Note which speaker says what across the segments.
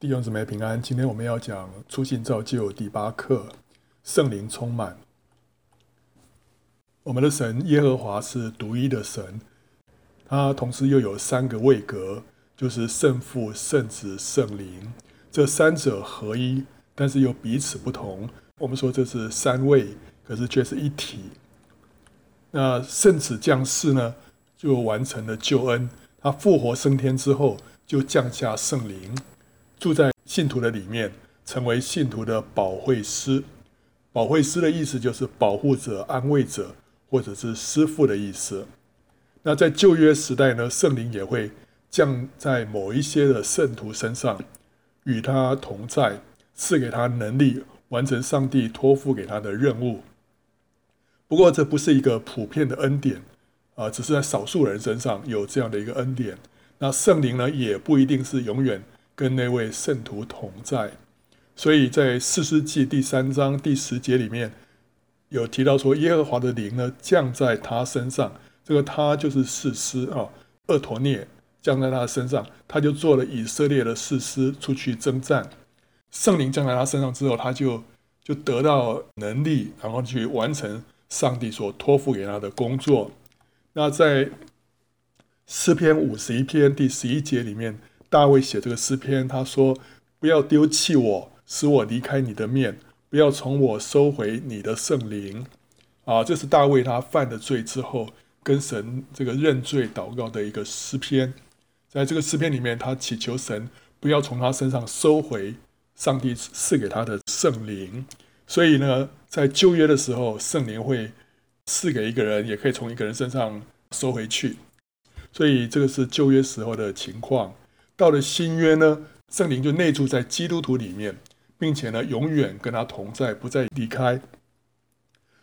Speaker 1: 弟兄姊妹平安，今天我们要讲出信造就第八课，圣灵充满。我们的神耶和华是独一的神，他同时又有三个位格，就是圣父、圣子、圣灵，这三者合一，但是又彼此不同。我们说这是三位，可是却是一体。那圣子降世呢，就完成了救恩，他复活升天之后，就降下圣灵。住在信徒的里面，成为信徒的保惠师。保惠师的意思就是保护者、安慰者，或者是师傅的意思。那在旧约时代呢，圣灵也会降在某一些的圣徒身上，与他同在，赐给他能力，完成上帝托付给他的任务。不过，这不是一个普遍的恩典啊，只是在少数人身上有这样的一个恩典。那圣灵呢，也不一定是永远。跟那位圣徒同在，所以在士师记第三章第十节里面有提到说，耶和华的灵呢降在他身上，这个他就是士师啊，厄陀聂降在他身上，他就做了以色列的士师出去征战。圣灵降在他身上之后，他就就得到能力，然后去完成上帝所托付给他的工作。那在诗篇五十一篇第十一节里面。大卫写这个诗篇，他说：“不要丢弃我，使我离开你的面；不要从我收回你的圣灵。”啊，这是大卫他犯的罪之后，跟神这个认罪祷告的一个诗篇。在这个诗篇里面，他祈求神不要从他身上收回上帝赐给他的圣灵。所以呢，在旧约的时候，圣灵会赐给一个人，也可以从一个人身上收回去。所以这个是旧约时候的情况。到了新约呢，圣灵就内住在基督徒里面，并且呢，永远跟他同在，不再离开。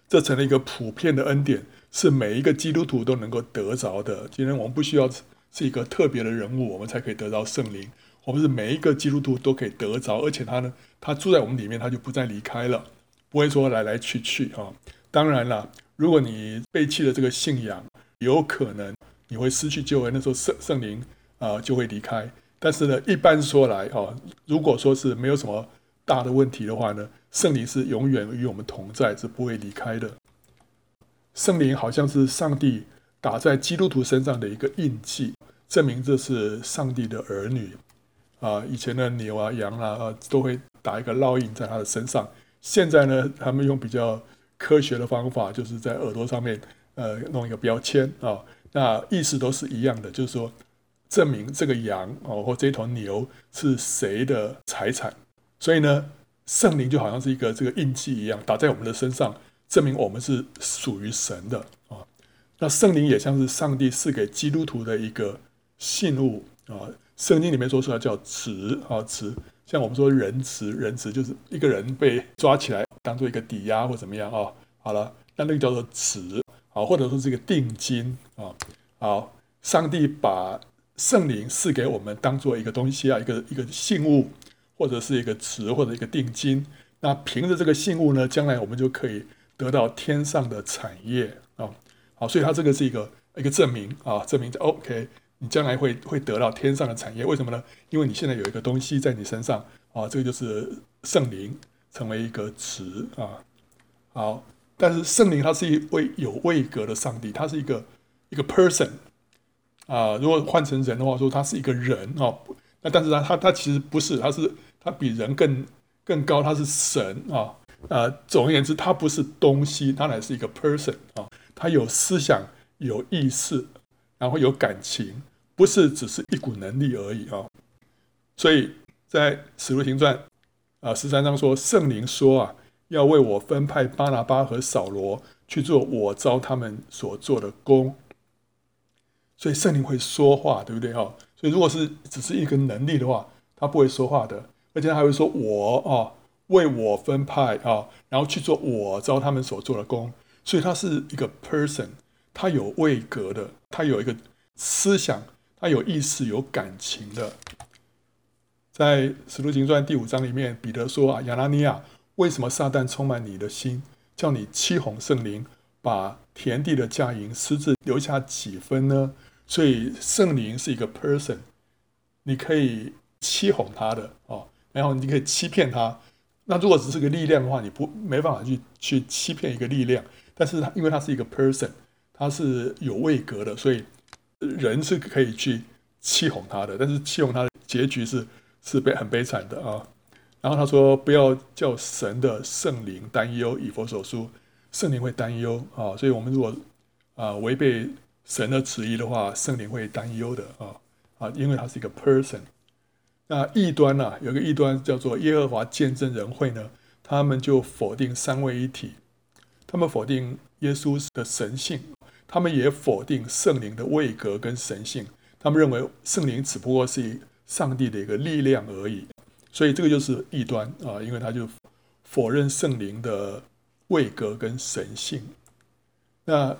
Speaker 1: 这成了一个普遍的恩典，是每一个基督徒都能够得着的。今天我们不需要是一个特别的人物，我们才可以得到圣灵。我们是每一个基督徒都可以得着，而且他呢，他住在我们里面，他就不再离开了，不会说来来去去啊。当然了，如果你背弃了这个信仰，有可能你会失去救恩，那时候圣圣灵啊就会离开。但是呢，一般说来，哈，如果说是没有什么大的问题的话呢，圣灵是永远与我们同在，是不会离开的。圣灵好像是上帝打在基督徒身上的一个印记，证明这是上帝的儿女。啊，以前的牛啊、羊啊，都会打一个烙印在他的身上。现在呢，他们用比较科学的方法，就是在耳朵上面，呃，弄一个标签啊，那意思都是一样的，就是说。证明这个羊哦，或这头牛是谁的财产，所以呢，圣灵就好像是一个这个印记一样，打在我们的身上，证明我们是属于神的啊。那圣灵也像是上帝赐给基督徒的一个信物啊。圣经里面说出来叫质啊，质，像我们说人质，人质就是一个人被抓起来当做一个抵押或怎么样啊。好了，那那个叫做质啊，或者说是一个定金啊。好，上帝把圣灵赐给我们当做一个东西啊，一个一个信物，或者是一个词，或者一个定金。那凭着这个信物呢，将来我们就可以得到天上的产业啊。好，所以它这个是一个一个证明啊，证明 OK，你将来会会得到天上的产业。为什么呢？因为你现在有一个东西在你身上啊，这个就是圣灵成为一个词啊。好，但是圣灵它是一位有位格的上帝，它是一个一个 person。啊，如果换成人的话，说他是一个人哦，那但是他他他其实不是，他是他比人更更高，他是神啊啊。总而言之，他不是东西，他乃是一个 person 啊，他有思想、有意识，然后有感情，不是只是一股能力而已啊。所以在使徒行传啊十三章说，圣灵说啊，要为我分派巴拿巴和扫罗去做我招他们所做的工。所以圣灵会说话，对不对哈？所以如果是只是一个能力的话，他不会说话的，而且他还会说我啊，为我分派啊，然后去做我招他们所做的工。所以他是一个 person，他有位格的，他有一个思想，他有意识、有感情的。在使徒行传第五章里面，彼得说啊，亚拿尼亚，为什么撒旦充满你的心，叫你欺哄圣灵，把田地的价银私自留下几分呢？所以圣灵是一个 person，你可以欺哄他的哦，然后你可以欺骗他。那如果只是个力量的话，你不没办法去去欺骗一个力量。但是他因为他是一个 person，他是有位格的，所以人是可以去欺哄他的。但是欺哄他的结局是是悲很悲惨的啊。然后他说不要叫神的圣灵担忧，以弗所书圣灵会担忧啊。所以我们如果啊违背神的旨意的话，圣灵会担忧的啊啊，因为他是一个 person。那异端呢、啊？有个异端叫做耶和华见证人会呢，他们就否定三位一体，他们否定耶稣的神性，他们也否定圣灵的位格跟神性，他们认为圣灵只不过是上帝的一个力量而已，所以这个就是异端啊，因为他就否认圣灵的位格跟神性。那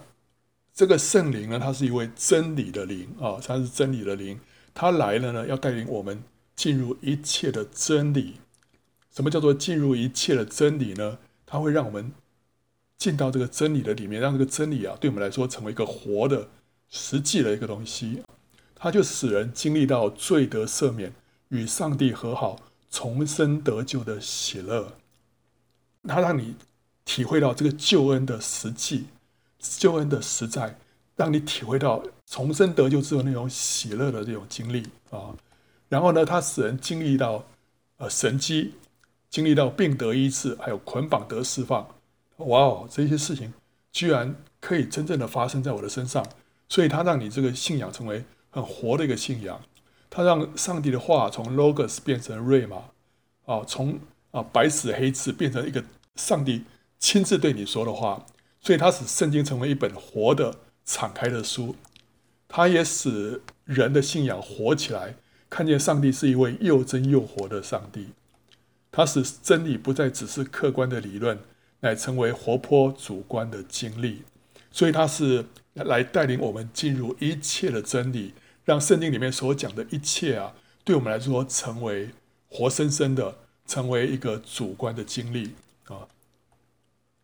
Speaker 1: 这个圣灵呢，它是一位真理的灵啊，它是真理的灵，它来了呢，要带领我们。进入一切的真理，什么叫做进入一切的真理呢？它会让我们进到这个真理的里面，让这个真理啊，对我们来说成为一个活的、实际的一个东西。它就使人经历到罪得赦免、与上帝和好、重生得救的喜乐。它让你体会到这个救恩的实际、救恩的实在，让你体会到重生得救之后那种喜乐的这种经历啊。然后呢，他使人经历到，呃，神迹，经历到病得医治，还有捆绑得释放。哇哦，这些事情居然可以真正的发生在我的身上，所以他让你这个信仰成为很活的一个信仰。他让上帝的话从 logos 变成 rhema，啊，从啊白纸黑字变成一个上帝亲自对你说的话。所以他使圣经成为一本活的敞开的书，他也使人的信仰活起来。看见上帝是一位又真又活的上帝，他使真理不再只是客观的理论，乃成为活泼主观的经历。所以他是来带领我们进入一切的真理，让圣经里面所讲的一切啊，对我们来说成为活生生的，成为一个主观的经历。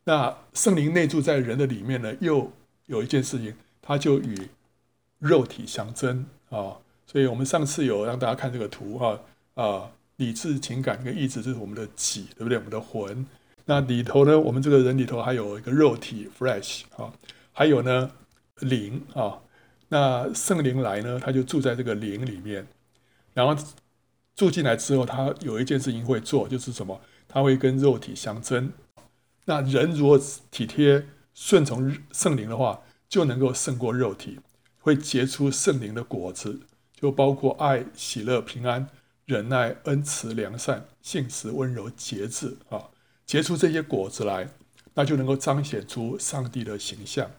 Speaker 1: 那圣灵内住在人的里面呢，又有一件事情，他就与肉体相争啊。所以我们上次有让大家看这个图哈啊，理智、情感跟意志，这是我们的己，对不对？我们的魂。那里头呢，我们这个人里头还有一个肉体 （flesh） 啊，还有呢灵啊。那圣灵来呢，他就住在这个灵里面。然后住进来之后，他有一件事情会做，就是什么？他会跟肉体相争。那人如果体贴顺从圣灵的话，就能够胜过肉体，会结出圣灵的果子。就包括爱、喜乐、平安、忍耐、恩慈、良善、信实、温柔、节制啊，结出这些果子来，那就能够彰显出上帝的形象。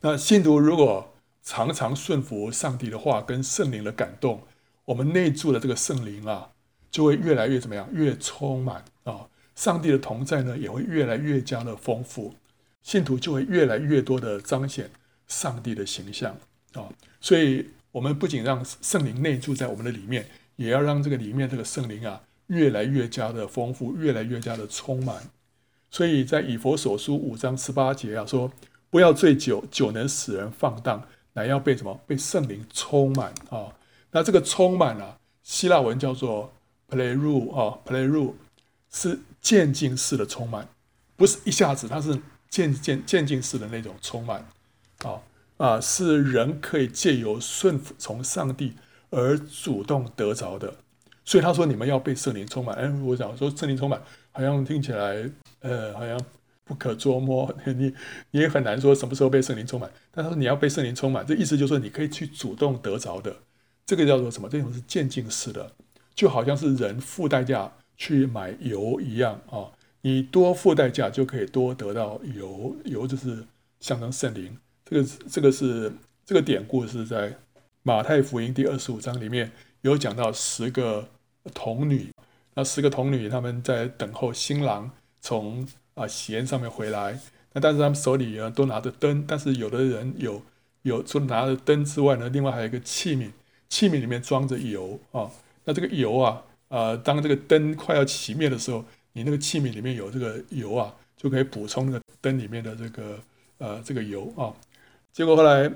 Speaker 1: 那信徒如果常常顺服上帝的话跟圣灵的感动，我们内住的这个圣灵啊，就会越来越怎么样？越充满啊！上帝的同在呢，也会越来越加的丰富，信徒就会越来越多的彰显上帝的形象啊！所以。我们不仅让圣灵内住在我们的里面，也要让这个里面这个圣灵啊，越来越加的丰富，越来越加的充满。所以在以弗所书五章十八节啊，说不要醉酒，酒能使人放荡，乃要被什么？被圣灵充满啊。那这个充满啊，希腊文叫做 pleroo 啊，pleroo 是渐进式的充满，不是一下子，它是渐渐渐进式的那种充满啊。啊，是人可以借由顺服从上帝而主动得着的，所以他说你们要被圣灵充满。哎，我想说圣灵充满，好像听起来呃，好像不可捉摸，你你也很难说什么时候被圣灵充满。但他说你要被圣灵充满，这意思就是说你可以去主动得着的，这个叫做什么？这种是渐进式的，就好像是人付代价去买油一样啊，你多付代价就可以多得到油，油就是象征圣灵。这个这个是这个典故是在马太福音第二十五章里面有讲到十个童女，那十个童女他们在等候新郎从啊喜宴上面回来，那但是他们手里呢都拿着灯，但是有的人有有除了拿着灯之外呢，另外还有一个器皿，器皿里面装着油啊，那这个油啊啊当这个灯快要熄灭的时候，你那个器皿里面有这个油啊，就可以补充那个灯里面的这个呃这个油啊。结果后来，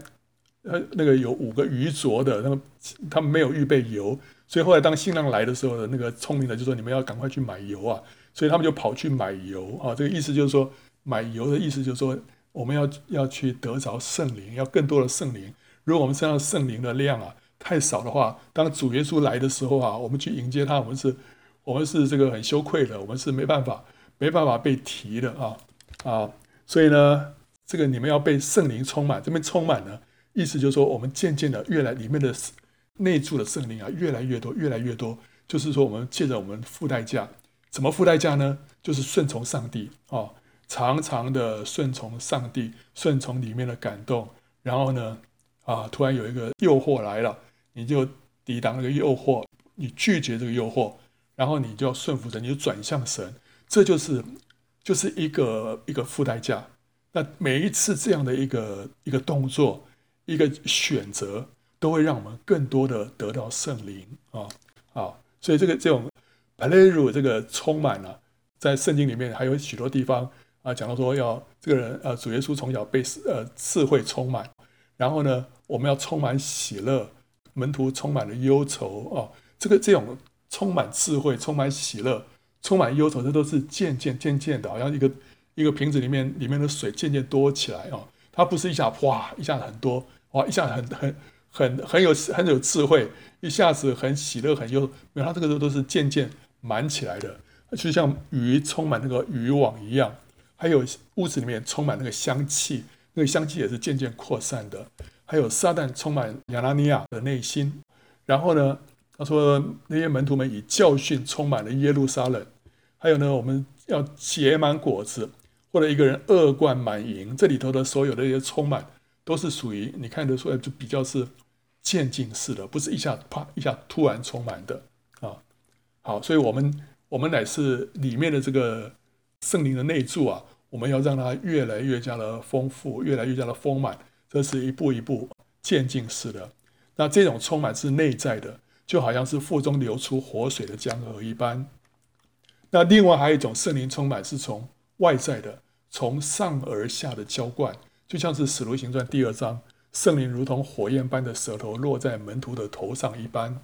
Speaker 1: 呃，那个有五个鱼镯的，那么他们没有预备油，所以后来当新郎来的时候呢，那个聪明的就说：“你们要赶快去买油啊！”所以他们就跑去买油啊。这个意思就是说，买油的意思就是说，我们要要去得着圣灵，要更多的圣灵。如果我们身上圣灵的量啊太少的话，当主耶稣来的时候啊，我们去迎接他，我们是，我们是这个很羞愧的，我们是没办法，没办法被提的啊啊！所以呢，这个你们要被圣灵充满，这边充满呢。意思就是说，我们渐渐的越来里面的内住的圣灵啊，越来越多，越来越多。就是说，我们借着我们付代价，怎么付代价呢？就是顺从上帝啊，常常的顺从上帝，顺从里面的感动。然后呢，啊，突然有一个诱惑来了，你就抵挡那个诱惑，你拒绝这个诱惑，然后你就要顺服神，你就转向神。这就是就是一个一个付代价。那每一次这样的一个一个动作。一个选择都会让我们更多的得到圣灵啊啊，所以这个这种 pleroo 这个充满了，在圣经里面还有许多地方啊讲到说要这个人呃主耶稣从小被呃智慧充满，然后呢我们要充满喜乐，门徒充满了忧愁啊，这个这种充满智慧、充满喜乐、充满忧愁，这都是渐渐渐渐的，好像一个一个瓶子里面里面的水渐渐多起来啊，它不是一下哗一下子很多。哇！一下很很很很有很有智慧，一下子很喜乐很忧，没有，它这个都都是渐渐满起来的，就像鱼充满那个渔网一样，还有屋子里面充满那个香气，那个香气也是渐渐扩散的。还有撒旦充满亚拿尼亚的内心，然后呢，他说那些门徒们以教训充满了耶路撒冷，还有呢，我们要结满果子，或者一个人恶贯满盈，这里头的所有的一些充满。都是属于你看得出来，就比较是渐进式的，不是一下啪一下突然充满的啊。好，所以我们我们乃是里面的这个圣灵的内住啊，我们要让它越来越加的丰富，越来越加的丰满，这是一步一步渐进式的。那这种充满是内在的，就好像是腹中流出活水的江河一般。那另外还有一种圣灵充满是从外在的，从上而下的浇灌。就像是《使徒行传》第二章，圣灵如同火焰般的舌头落在门徒的头上一般，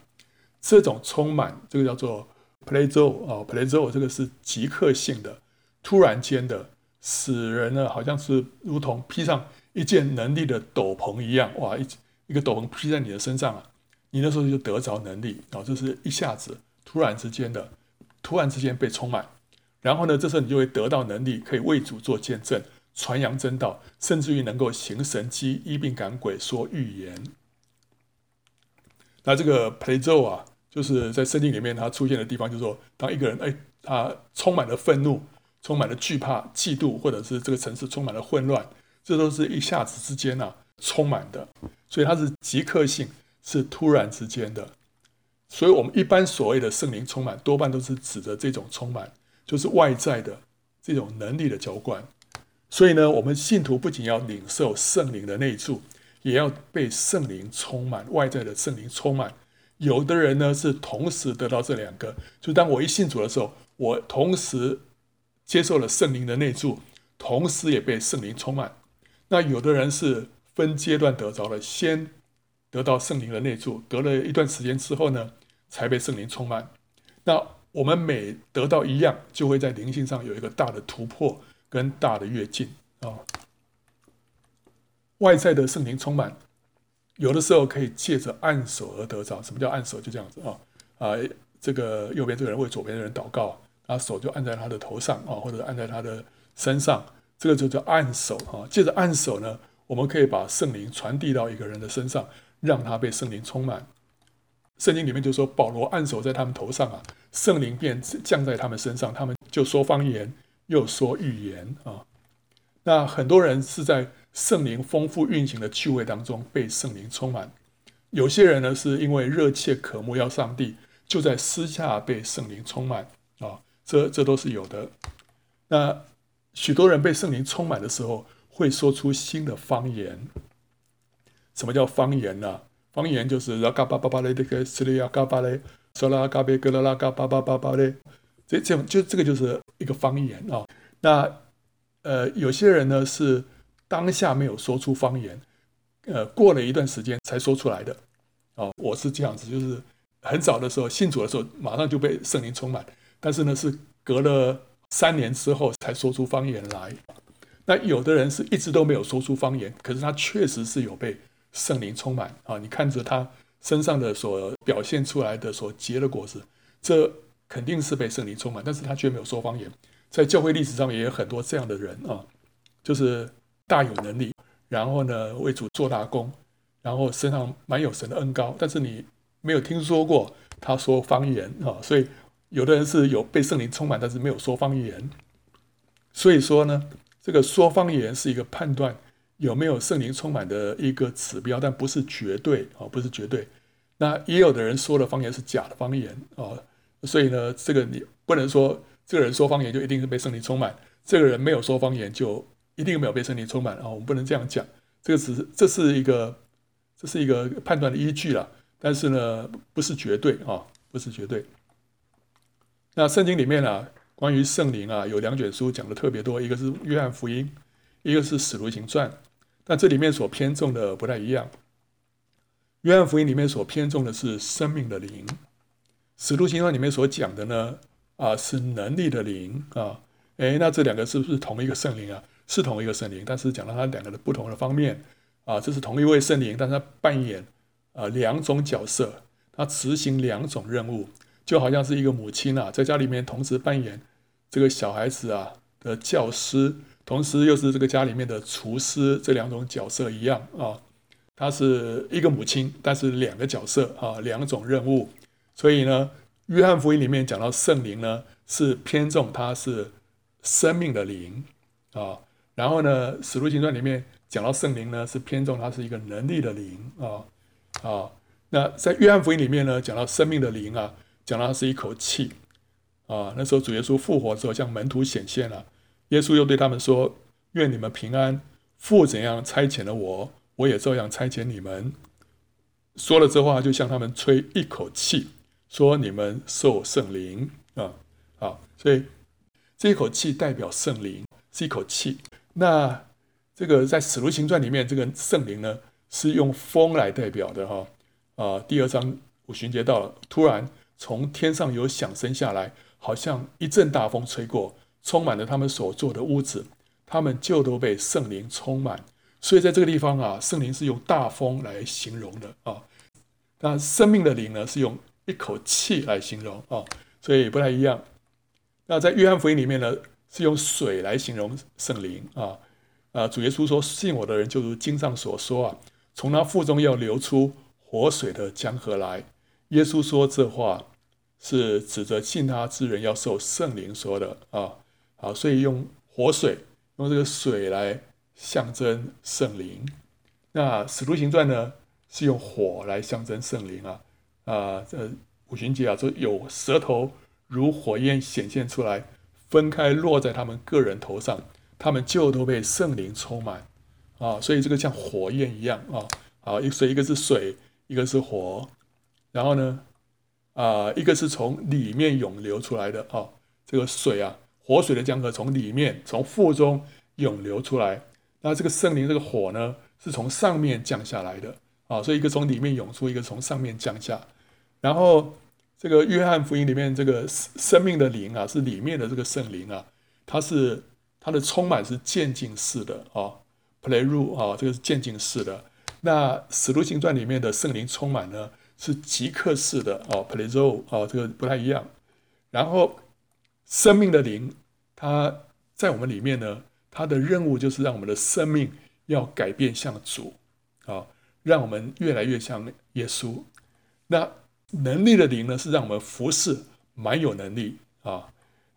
Speaker 1: 这种充满，这个叫做 plezo 啊 plezo 这个是即刻性的、突然间的，使人呢好像是如同披上一件能力的斗篷一样，哇，一一个斗篷披在你的身上啊，你那时候就得着能力啊，这是一下子、突然之间的，突然之间被充满，然后呢，这时候你就会得到能力，可以为主做见证。传扬真道，甚至于能够行神迹、医病赶鬼、说预言。那这个 play 咒啊，就是在圣经里面它出现的地方，就是说，当一个人哎，他充满了愤怒、充满了惧怕、嫉妒，或者是这个城市充满了混乱，这都是一下子之间啊充满的，所以它是即刻性，是突然之间的。所以我们一般所谓的圣灵充满，多半都是指的这种充满，就是外在的这种能力的浇灌。所以呢，我们信徒不仅要领受圣灵的内住，也要被圣灵充满，外在的圣灵充满。有的人呢是同时得到这两个，就当我一信主的时候，我同时接受了圣灵的内住，同时也被圣灵充满。那有的人是分阶段得着了，先得到圣灵的内住，隔了一段时间之后呢，才被圣灵充满。那我们每得到一样，就会在灵性上有一个大的突破。跟大的跃进啊，外在的圣灵充满，有的时候可以借着按手而得着。什么叫按手？就这样子啊啊，这个右边这个人为左边的人祷告，他手就按在他的头上啊，或者按在他的身上，这个就叫按手啊。借着按手呢，我们可以把圣灵传递到一个人的身上，让他被圣灵充满。圣经里面就说，保罗按手在他们头上啊，圣灵便降在他们身上，他们就说方言。又说预言啊，那很多人是在圣灵丰富运行的聚会当中被圣灵充满，有些人呢是因为热切渴慕要上帝，就在私下被圣灵充满啊，这这都是有的。那许多人被圣灵充满的时候，会说出新的方言。什么叫方言呢？方言就是拉嘎巴巴巴雷的个斯里亚嘎巴雷，索拉嘎贝格拉拉嘎巴巴巴巴雷。这这样就这个就是一个方言啊。那呃，有些人呢是当下没有说出方言，呃过了一段时间才说出来的。哦，我是这样子，就是很早的时候信主的时候，马上就被圣灵充满，但是呢是隔了三年之后才说出方言来。那有的人是一直都没有说出方言，可是他确实是有被圣灵充满啊！你看着他身上的所表现出来的所结的果子，这肯定是被圣灵充满，但是他却没有说方言。在教会历史上也有很多这样的人啊，就是大有能力，然后呢为主做大功，然后身上满有神的恩膏，但是你没有听说过他说方言啊。所以有的人是有被圣灵充满，但是没有说方言。所以说呢。这个说方言是一个判断有没有圣灵充满的一个指标，但不是绝对啊，不是绝对。那也有的人说的方言是假的方言啊，所以呢，这个你不能说这个人说方言就一定是被圣灵充满，这个人没有说方言就一定没有被圣灵充满啊，我们不能这样讲。这个只是这是一个这是一个判断的依据了，但是呢，不是绝对啊，不是绝对。那圣经里面呢？关于圣灵啊，有两卷书讲的特别多，一个是约翰福音，一个是使徒行传。但这里面所偏重的不太一样。约翰福音里面所偏重的是生命的灵，使徒行传里面所讲的呢，啊是能力的灵啊。诶，那这两个是不是同一个圣灵啊？是同一个圣灵，但是讲到它两个的不同的方面啊。这是同一位圣灵，但是他扮演啊两种角色，他执行两种任务。就好像是一个母亲啊，在家里面同时扮演这个小孩子啊的教师，同时又是这个家里面的厨师，这两种角色一样啊。她是一个母亲，但是两个角色啊，两种任务。所以呢，约翰福音里面讲到圣灵呢，是偏重它是生命的灵啊。然后呢，使徒行传里面讲到圣灵呢，是偏重它是一个能力的灵啊啊。那在约翰福音里面呢，讲到生命的灵啊。讲到是一口气啊，那时候主耶稣复活之后向门徒显现了，耶稣又对他们说：“愿你们平安，父怎样差遣了我，我也照样差遣你们。”说了这话，就向他们吹一口气，说：“你们受圣灵啊啊！”所以这一口气代表圣灵，是一口气。那这个在使徒行传里面，这个圣灵呢是用风来代表的哈啊。第二章五旬节到了，突然。从天上有响声下来，好像一阵大风吹过，充满了他们所住的屋子，他们就都被圣灵充满。所以在这个地方啊，圣灵是用大风来形容的啊。那生命的灵呢，是用一口气来形容啊，所以不太一样。那在约翰福音里面呢，是用水来形容圣灵啊。啊，主耶稣说：“信我的人，就如经上所说啊，从他腹中要流出活水的江河来。”耶稣说这话是指着信他之人要受圣灵说的啊，好，所以用活水，用这个水来象征圣灵。那使徒行传呢，是用火来象征圣灵啊啊，这五旬节啊，就有舌头如火焰显现出来，分开落在他们个人头上，他们就都被圣灵充满啊，所以这个像火焰一样啊，好，一所以一个是水，一个是火。然后呢，啊、一个是从里面涌流出来的啊、这个水啊，活水的江河从里面从腹中涌流出来。那这个圣灵这个火呢，是从上面降下来的啊、所以一个从里面涌出，一个从上面降下。然后这个约翰福音里面这个生命的灵啊，是里面的这个圣灵啊，它是它的充满是渐进式的啊，pleroo 啊，这个是渐进式的。那使徒行传里面的圣灵充满呢？是即刻式的哦，pleroo 哦，这个不太一样。然后生命的灵，它在我们里面呢，它的任务就是让我们的生命要改变向主啊，让我们越来越像耶稣。那能力的灵呢，是让我们服侍，蛮有能力啊。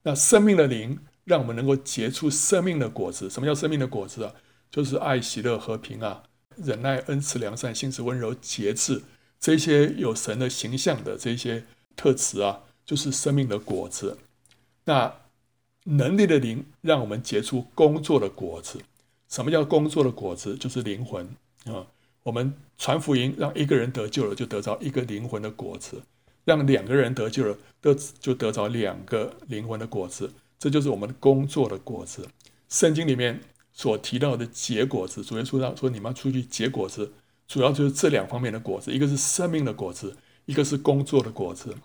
Speaker 1: 那生命的灵，让我们能够结出生命的果子。什么叫生命的果子啊？就是爱、喜乐、和平啊，忍耐、恩慈、良善、信实、温柔、节制。这些有神的形象的这些特质啊，就是生命的果子。那能力的灵让我们结出工作的果子。什么叫工作的果子？就是灵魂啊。我们传福音，让一个人得救了，就得着一个灵魂的果子；让两个人得救了，得就得着两个灵魂的果子。这就是我们工作的果子。圣经里面所提到的结果子，主耶稣说你们要出去结果子，主要就是这两方面的果子，一个是生命的果子，一个是工作的果子。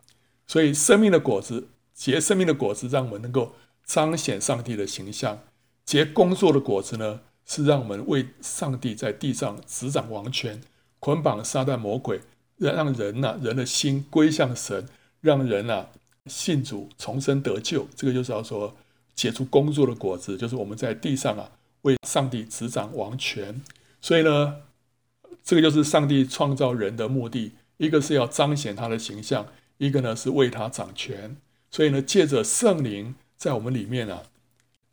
Speaker 1: 所以生命的果子结生命的果子，让我们能够彰显上帝的形象；结工作的果子呢，是让我们为上帝在地上执掌王权，捆绑撒旦魔鬼，让让人呐、人的心归向神，让人呐、信主重生得救。这个就是要说结出工作的果子，就是我们在地上啊为上帝执掌王权。所以呢，这个就是上帝创造人的目的，一个是要彰显他的形象，一个呢是为他掌权。所以呢，借着圣灵在我们里面啊，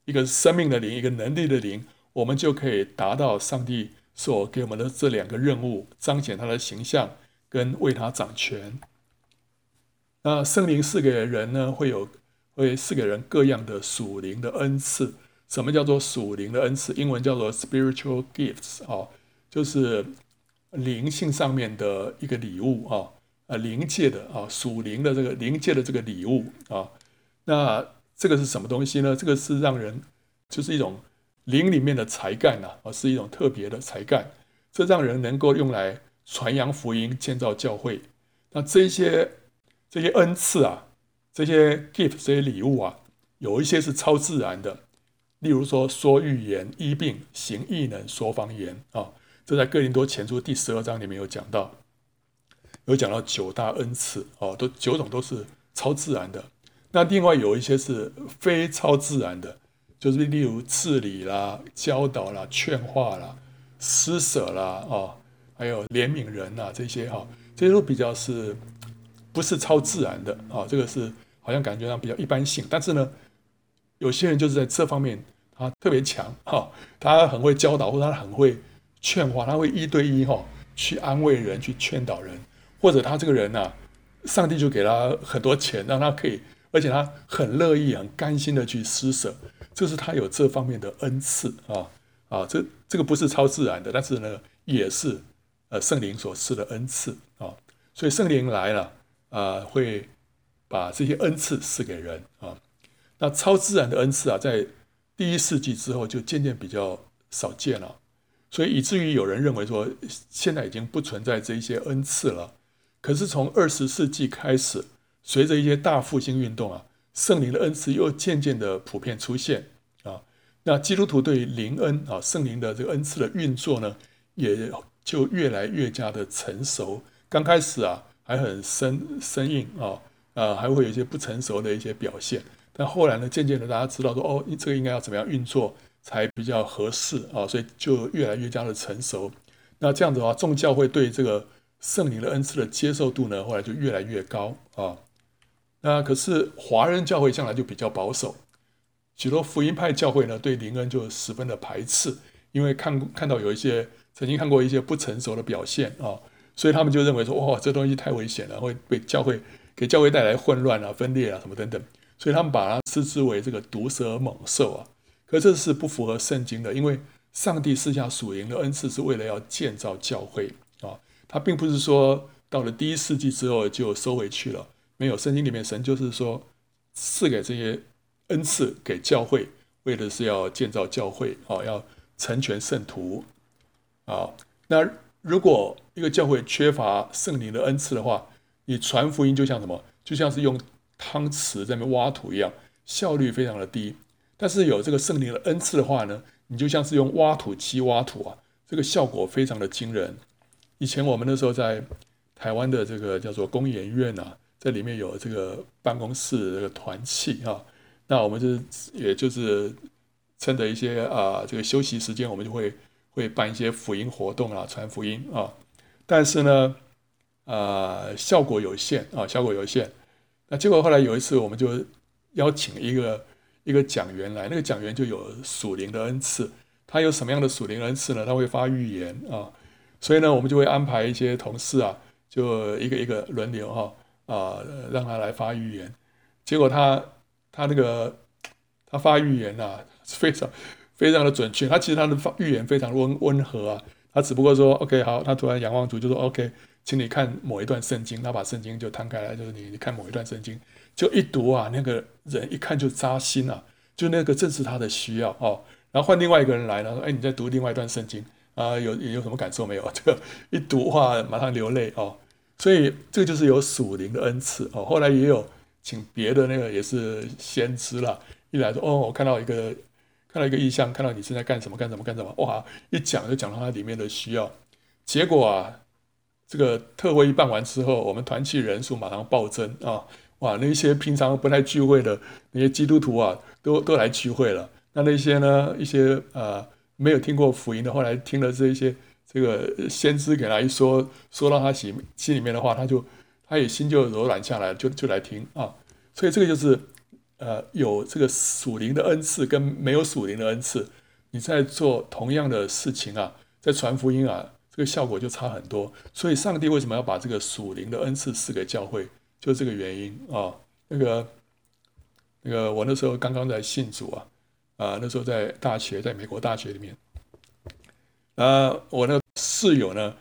Speaker 1: 一个生命的灵，一个能力的灵，我们就可以达到上帝所给我们的这两个任务：彰显他的形象跟为他掌权。那圣灵赐给人呢，会有会赐给人各样的属灵的恩赐。什么叫做属灵的恩赐？英文叫做 spiritual gifts 啊，就是灵性上面的一个礼物啊。呃，灵界的啊，属灵的这个灵界的这个礼物啊，那这个是什么东西呢？这个是让人就是一种灵里面的才干呐，啊，是一种特别的才干，这让人能够用来传扬福音、建造教会。那这些这些恩赐啊，这些 gift 这些礼物啊，有一些是超自然的，例如说说预言、医病、行异能、说方言啊，这在哥林多前书第十二章里面有讲到。有讲到九大恩赐哦，都九种都是超自然的。那另外有一些是非超自然的，就是例如治理啦、教导啦、劝化啦、施舍啦，哦，还有怜悯人呐这些哈，这些都比较是不是超自然的啊？这个是好像感觉上比较一般性。但是呢，有些人就是在这方面他特别强哈，他很会教导，或者他很会劝化，他会一对一哈去安慰人，去劝导人。或者他这个人呢、啊，上帝就给他很多钱，让他可以，而且他很乐意、很甘心的去施舍，就是他有这方面的恩赐啊啊，这这个不是超自然的，但是呢，也是呃圣灵所赐的恩赐啊，所以圣灵来了啊，会把这些恩赐赐给人啊。那超自然的恩赐啊，在第一世纪之后就渐渐比较少见了，所以以至于有人认为说，现在已经不存在这一些恩赐了。可是从二十世纪开始，随着一些大复兴运动啊，圣灵的恩赐又渐渐的普遍出现啊。那基督徒对灵恩啊，圣灵的这个恩赐的运作呢，也就越来越加的成熟。刚开始啊，还很生生硬啊，啊，还会有一些不成熟的一些表现。但后来呢，渐渐的大家知道说，哦，这个应该要怎么样运作才比较合适啊，所以就越来越加的成熟。那这样子的话，众教会对这个。圣灵的恩赐的接受度呢，后来就越来越高啊。那可是华人教会向来就比较保守，许多福音派教会呢，对灵恩就十分的排斥，因为看看到有一些曾经看过一些不成熟的表现啊，所以他们就认为说，哇，这东西太危险了，会被教会给教会带来混乱啊、分裂啊什么等等，所以他们把它称之为这个毒蛇猛兽啊。可这是不符合圣经的，因为上帝赐下属灵的恩赐是为了要建造教会啊。他并不是说到了第一世纪之后就收回去了，没有。圣经里面神就是说赐给这些恩赐给教会，为的是要建造教会啊，要成全圣徒啊。那如果一个教会缺乏圣灵的恩赐的话，你传福音就像什么？就像是用汤匙在那挖土一样，效率非常的低。但是有这个圣灵的恩赐的话呢，你就像是用挖土机挖土啊，这个效果非常的惊人。以前我们那时候在台湾的这个叫做工研院呐、啊，在里面有这个办公室这个团契啊，那我们就是也就是趁着一些啊这个休息时间，我们就会会办一些福音活动啊，传福音啊，但是呢，啊效果有限啊，效果有限。那结果后来有一次，我们就邀请一个一个讲员来，那个讲员就有属灵的恩赐，他有什么样的属灵恩赐呢？他会发预言啊。所以呢，我们就会安排一些同事啊，就一个一个轮流哈啊，让他来发预言。结果他他那个他发预言呐、啊，非常非常的准确。他其实他的发预言非常温温和啊。他只不过说 OK 好，他突然仰望主就说 OK，请你看某一段圣经。他把圣经就摊开来，就是你你看某一段圣经，就一读啊，那个人一看就扎心啊，就那个正是他的需要哦。然后换另外一个人来了，说：“哎，你在读另外一段圣经啊？有有什么感受没有？” 这个一读话马上流泪哦。所以这个就是有属灵的恩赐哦。后来也有请别的那个也是先知了，一来说：“哦，我看到一个看到一个异象，看到你正在干什么干什么干什么。”哇，一讲就讲到他里面的需要。结果啊，这个特会一办完之后，我们团契人数马上暴增啊！哇，那些平常不太聚会的那些基督徒啊，都都来聚会了。那那些呢，一些呃没有听过福音的，后来听了这一些这个先知给他一说，说到他心心里面的话，他就他也心就柔软下来，就就来听啊。所以这个就是呃有这个属灵的恩赐跟没有属灵的恩赐，你在做同样的事情啊，在传福音啊，这个效果就差很多。所以上帝为什么要把这个属灵的恩赐赐给教会？就这个原因啊。那个那个我那时候刚刚在信主啊。啊，那时候在大学，在美国大学里面，啊，我那个室友呢，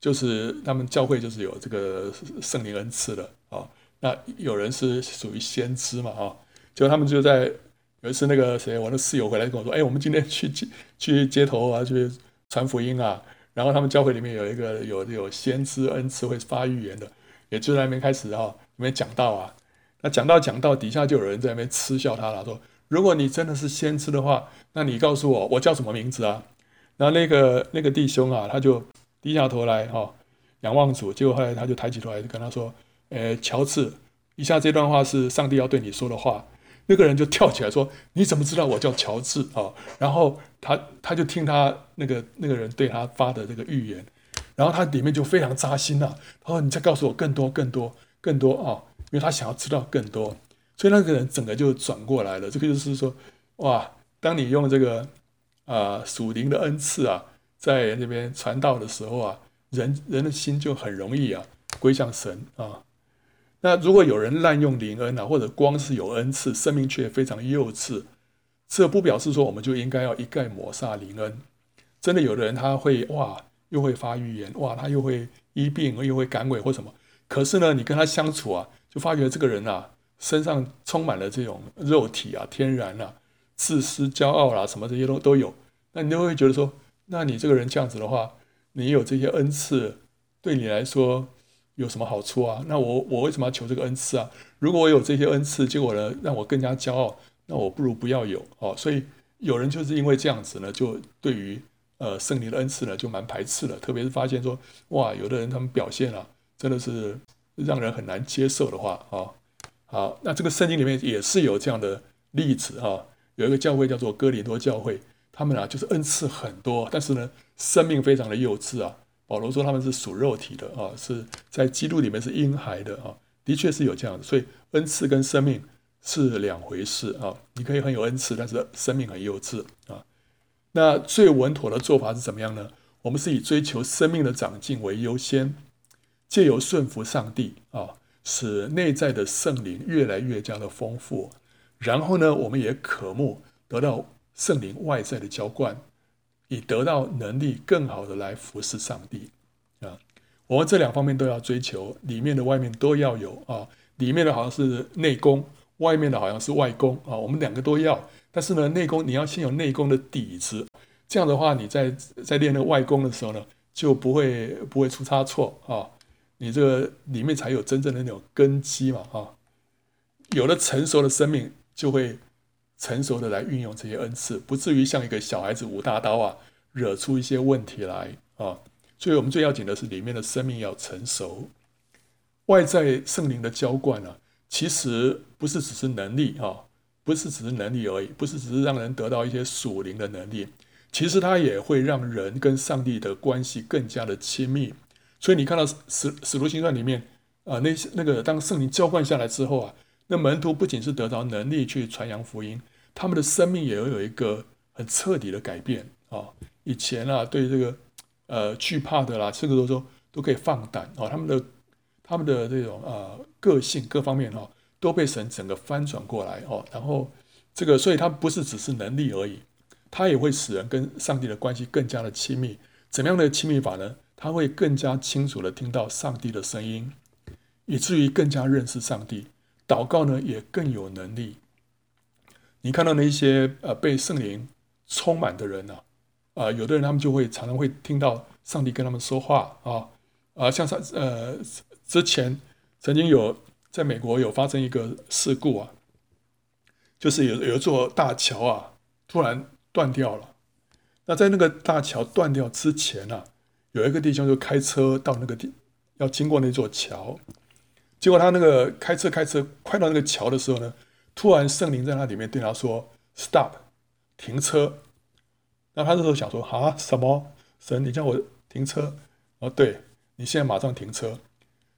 Speaker 1: 就是他们教会就是有这个圣灵恩赐的啊。那有人是属于先知嘛啊，就他们就在有一次那个谁，我的室友回来跟我说，哎，我们今天去街去街头啊，去传福音啊。然后他们教会里面有一个有有先知恩赐会发预言的，也就在那边开始哈，里面讲到啊。那讲到讲到底下就有人在那边嗤笑他了，说。如果你真的是先知的话，那你告诉我，我叫什么名字啊？然后那个那个弟兄啊，他就低下头来哈、仰望主。结果后来他就抬起头来跟他说：“呃，乔治，以下这段话是上帝要对你说的话。”那个人就跳起来说：“你怎么知道我叫乔治啊、？”然后他他就听他那个那个人对他发的这个预言，然后他里面就非常扎心了。他说：“你再告诉我更多更多更多啊、！”因为他想要知道更多。所以那个人整个就转过来了。这个就是说，哇，当你用这个啊属灵的恩赐啊，在那边传道的时候啊，人人的心就很容易啊归向神啊。那如果有人滥用灵恩啊，或者光是有恩赐，生命却非常幼稚，这不表示说我们就应该要一概抹杀灵恩。真的，有的人他会哇，又会发预言，哇，他又会医病，又会赶鬼或什么。可是呢，你跟他相处啊，就发觉这个人啊。身上充满了这种肉体啊、天然啊、自私、骄傲啦、啊，什么这些都都有。那你就会觉得说，那你这个人这样子的话，你有这些恩赐，对你来说有什么好处啊？那我我为什么要求这个恩赐啊？如果我有这些恩赐，结果呢让我更加骄傲，那我不如不要有哦。所以有人就是因为这样子呢，就对于呃圣灵的恩赐呢就蛮排斥的。特别是发现说，哇，有的人他们表现啊，真的是让人很难接受的话啊。好，那这个圣经里面也是有这样的例子啊，有一个教会叫做哥林多教会，他们啊就是恩赐很多，但是呢生命非常的幼稚啊。保罗说他们是属肉体的啊，是在基督里面是婴孩的啊，的确是有这样的，所以恩赐跟生命是两回事啊。你可以很有恩赐，但是生命很幼稚啊。那最稳妥的做法是怎么样呢？我们是以追求生命的长进为优先，借由顺服上帝啊。使内在的圣灵越来越加的丰富，然后呢，我们也渴慕得到圣灵外在的浇灌，以得到能力更好的来服侍上帝啊。我们这两方面都要追求，里面的外面都要有啊。里面的好像是内功，外面的好像是外功啊。我们两个都要，但是呢，内功你要先有内功的底子，这样的话，你在在练那个外功的时候呢，就不会不会出差错啊。你这个里面才有真正的那种根基嘛，啊，有了成熟的生命，就会成熟的来运用这些恩赐，不至于像一个小孩子舞大刀啊，惹出一些问题来啊。所以我们最要紧的是里面的生命要成熟，外在圣灵的浇灌啊，其实不是只是能力啊，不是只是能力而已，不是只是让人得到一些属灵的能力，其实它也会让人跟上帝的关系更加的亲密。所以你看到使使徒行传里面啊，那些那个当圣灵浇灌下来之后啊，那门徒不仅是得到能力去传扬福音，他们的生命也会有一个很彻底的改变啊。以前啊，对这个呃惧怕的啦，这个都说都可以放胆啊，他们的他们的这种呃个性各方面哈，都被神整个翻转过来哦。然后这个，所以他不是只是能力而已，他也会使人跟上帝的关系更加的亲密。怎么样的亲密法呢？他会更加清楚地听到上帝的声音，以至于更加认识上帝。祷告呢，也更有能力。你看到那些呃被圣灵充满的人呢、啊，啊，有的人他们就会常常会听到上帝跟他们说话啊，啊，像上呃之前曾经有在美国有发生一个事故啊，就是有有一座大桥啊突然断掉了，那在那个大桥断掉之前呢、啊，有一个弟兄就开车到那个地要经过那座桥，结果他那个开车开车快到那个桥的时候呢，突然圣灵在那里面对他说：“Stop。”停车，那他那时候想说啊，什么神？你叫我停车？哦，对，你现在马上停车。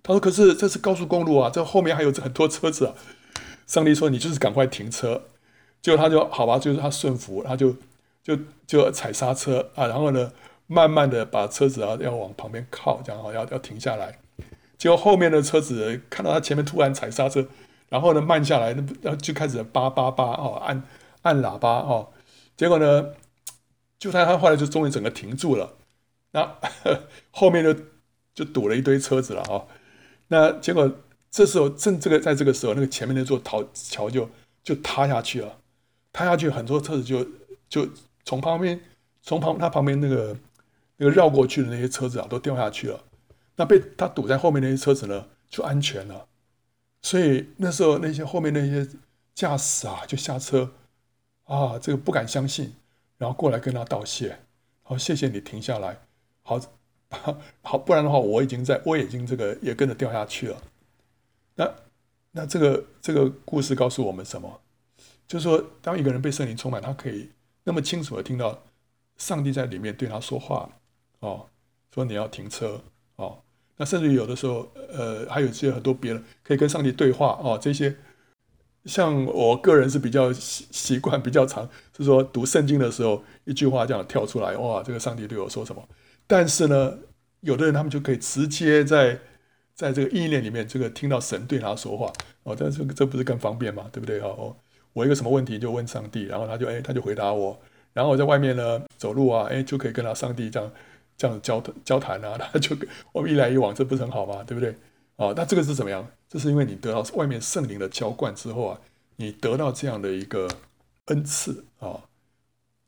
Speaker 1: 他说：“可是这是高速公路啊，这后面还有很多车子啊。”上帝说：“你就是赶快停车。”结果他就好吧，就是他顺服，他就就就踩刹车啊，然后呢，慢慢的把车子啊要往旁边靠，这样啊要要停下来。结果后面的车子看到他前面突然踩刹车，然后呢慢下来，那就开始叭叭叭哦，按按喇叭哦。结果呢，就他他后来就终于整个停住了，那 后面就就堵了一堆车子了啊。那结果这时候正这个在这个时候，那个前面那座桥桥就就塌下去了，塌下去很多车子就就从旁边从旁他旁边那个那个绕过去的那些车子啊都掉下去了。那被他堵在后面那些车子呢就安全了。所以那时候那些后面那些驾驶啊就下车。啊，这个不敢相信，然后过来跟他道谢，好，谢谢你停下来，好，好，不然的话，我已经在，我已经这个也跟着掉下去了。那，那这个这个故事告诉我们什么？就是说，当一个人被圣灵充满，他可以那么清楚的听到上帝在里面对他说话，哦，说你要停车，哦，那甚至于有的时候，呃，还有一些很多别人可以跟上帝对话，哦，这些。像我个人是比较习习惯比较长，是说读圣经的时候，一句话这样跳出来，哇，这个上帝对我说什么？但是呢，有的人他们就可以直接在在这个意念里面，这个听到神对他说话，哦，但是这不是更方便吗？对不对？哦，我一个什么问题就问上帝，然后他就哎，他就回答我，然后我在外面呢走路啊，哎，就可以跟他上帝这样这样交谈交谈啊，他就我们一来一往，这不是很好吗？对不对？哦，那这个是怎么样？这是因为你得到外面圣灵的浇灌之后啊，你得到这样的一个恩赐啊、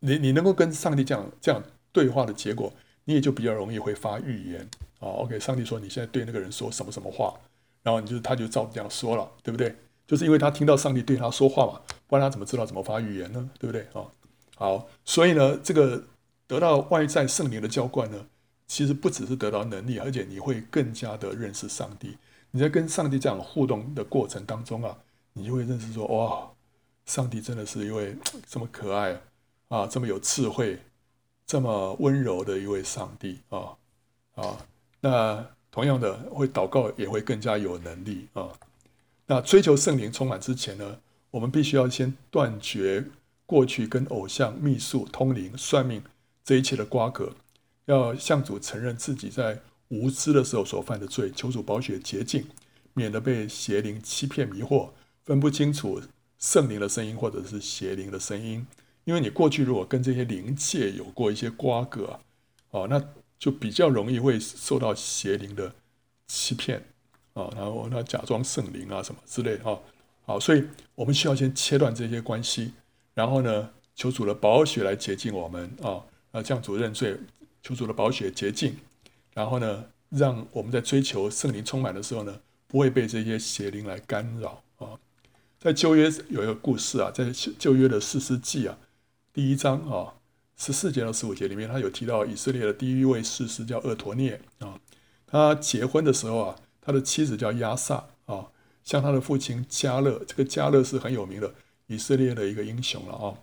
Speaker 1: 你你能够跟上帝这样这样对话的结果，你也就比较容易会发预言啊、OK，上帝说你现在对那个人说什么什么话，然后你就他就照这样说了，对不对？就是因为他听到上帝对他说话嘛，不然他怎么知道怎么发预言呢？对不对啊、哦？好，所以呢，这个得到外在圣灵的浇灌呢，其实不只是得到能力，而且你会更加的认识上帝。你在跟上帝这样互动的过程当中啊，你就会认识说，哇，上帝真的是一位 这么可爱啊，这么有智慧，这么温柔的一位上帝啊啊。那同样的，会祷告也会更加有能力啊。那追求圣灵充满之前呢，我们必须要先断绝过去跟偶像、秘术、通灵、算命这一切的瓜葛，要向主承认自己在。无知的时候所犯的罪，求主保血洁净，免得被邪灵欺骗迷惑，分不清楚圣灵的声音或者是邪灵的声音。因为你过去如果跟这些灵界有过一些瓜葛，哦，那就比较容易会受到邪灵的欺骗啊，然后那假装圣灵啊什么之类的啊。好，所以我们需要先切断这些关系，然后呢，求主的宝血来洁净我们啊，啊，向主认罪，求主的宝血洁净。然后呢，让我们在追求圣灵充满的时候呢，不会被这些邪灵来干扰啊。在旧约有一个故事啊，在旧约的四世纪啊，第一章啊，十四节到十五节里面，他有提到以色列的第一位士师叫厄陀涅啊。他结婚的时候啊，他的妻子叫亚撒啊，向他的父亲加勒，这个加勒是很有名的以色列的一个英雄了啊。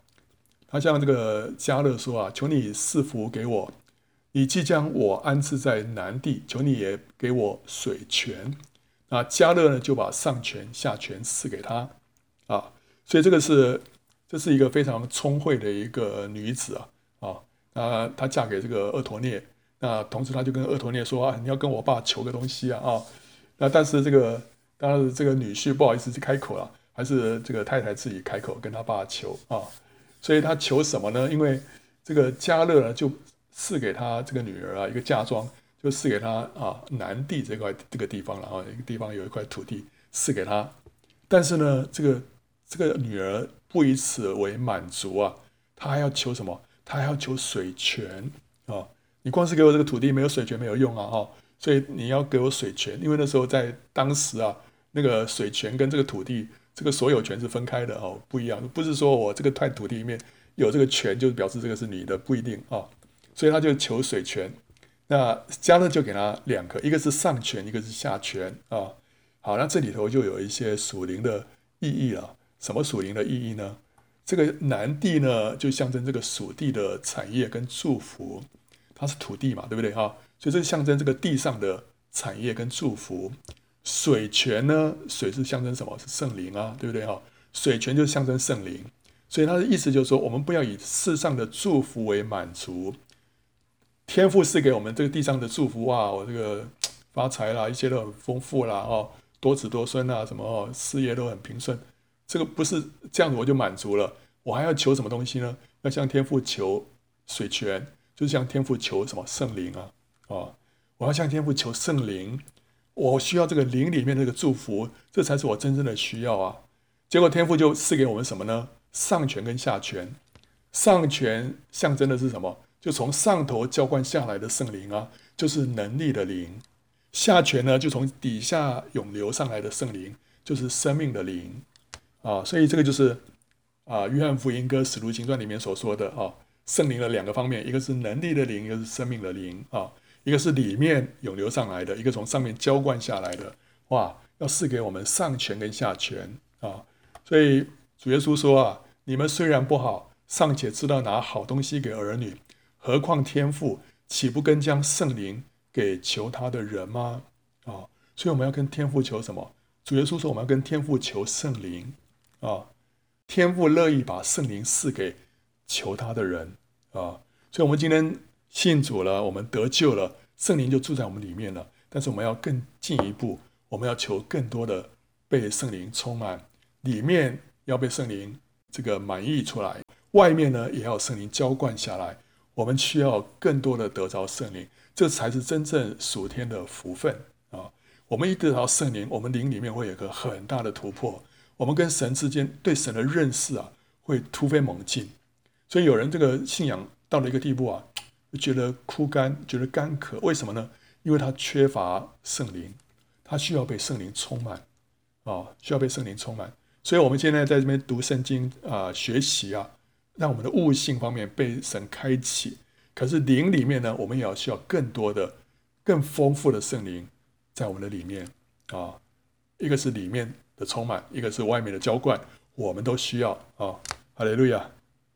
Speaker 1: 他向这个加勒说啊，求你赐福给我。你即将我安置在南地，求你也给我水泉。那加勒呢，就把上泉下泉赐给他啊。所以这个是这是一个非常聪慧的一个女子啊啊。那她嫁给这个厄陀聂，那同时她就跟厄陀聂说啊，你要跟我爸求个东西啊啊。那但是这个当然这个女婿不好意思去开口了，还是这个太太自己开口跟他爸求啊。所以他求什么呢？因为这个迦勒呢就。赐给他这个女儿啊，一个嫁妆，就赐给他啊，南地这块这个地方了啊，一个地方有一块土地赐给他。但是呢，这个这个女儿不以此为满足啊，他还要求什么？他还要求水泉啊！你光是给我这个土地，没有水泉没有用啊！哈，所以你要给我水泉，因为那时候在当时啊，那个水泉跟这个土地这个所有权是分开的哦，不一样，不是说我这个块土地里面有这个泉，就表示这个是你的，不一定啊。所以他就求水泉，那迦勒就给他两个，一个是上泉，一个是下泉啊。好，那这里头就有一些属灵的意义了。什么属灵的意义呢？这个南地呢，就象征这个属地的产业跟祝福，它是土地嘛，对不对哈？所以这象征这个地上的产业跟祝福。水泉呢，水是象征什么？是圣灵啊，对不对哈？水泉就象征圣灵，所以它的意思就是说，我们不要以世上的祝福为满足。天赋是给我们这个地上的祝福啊，我这个发财啦，一切都很丰富啦，哦，多子多孙啊，什么，事业都很平顺。这个不是这样子我就满足了，我还要求什么东西呢？要向天父求水泉，就是向天父求什么圣灵啊？哦，我要向天父求圣灵，我需要这个灵里面这个祝福，这才是我真正的需要啊。结果天父就赐给我们什么呢？上泉跟下泉。上泉象征的是什么？就从上头浇灌下来的圣灵啊，就是能力的灵。下泉呢，就从底下涌流上来的圣灵，就是生命的灵。啊，所以这个就是啊，《约翰福音》跟《使徒行传》里面所说的啊，圣灵的两个方面，一个是能力的灵，一个是生命的灵啊，一个是里面涌流上来的，一个从上面浇灌下来的，哇，要赐给我们上泉跟下泉啊。所以主耶稣说啊，你们虽然不好，尚且知道拿好东西给儿女，何况天父岂不更将圣灵给求他的人吗？啊，所以我们要跟天父求什么？主耶稣说，我们要跟天父求圣灵。啊，天父乐意把圣灵赐给求他的人啊，所以，我们今天信主了，我们得救了，圣灵就住在我们里面了。但是，我们要更进一步，我们要求更多的被圣灵充满，里面要被圣灵这个满溢出来，外面呢也要圣灵浇灌下来。我们需要更多的得着圣灵，这才是真正属天的福分啊！我们一得到圣灵，我们灵里面会有个很大的突破。我们跟神之间对神的认识啊，会突飞猛进。所以有人这个信仰到了一个地步啊，觉得枯干，觉得干渴。为什么呢？因为他缺乏圣灵，他需要被圣灵充满啊，需要被圣灵充满。所以我们现在在这边读圣经啊，学习啊，让我们的悟性方面被神开启。可是灵里面呢，我们也要需要更多的、更丰富的圣灵在我们的里面啊。一个是里面。充满，一个是外面的浇灌，我们都需要啊！哈利路亚。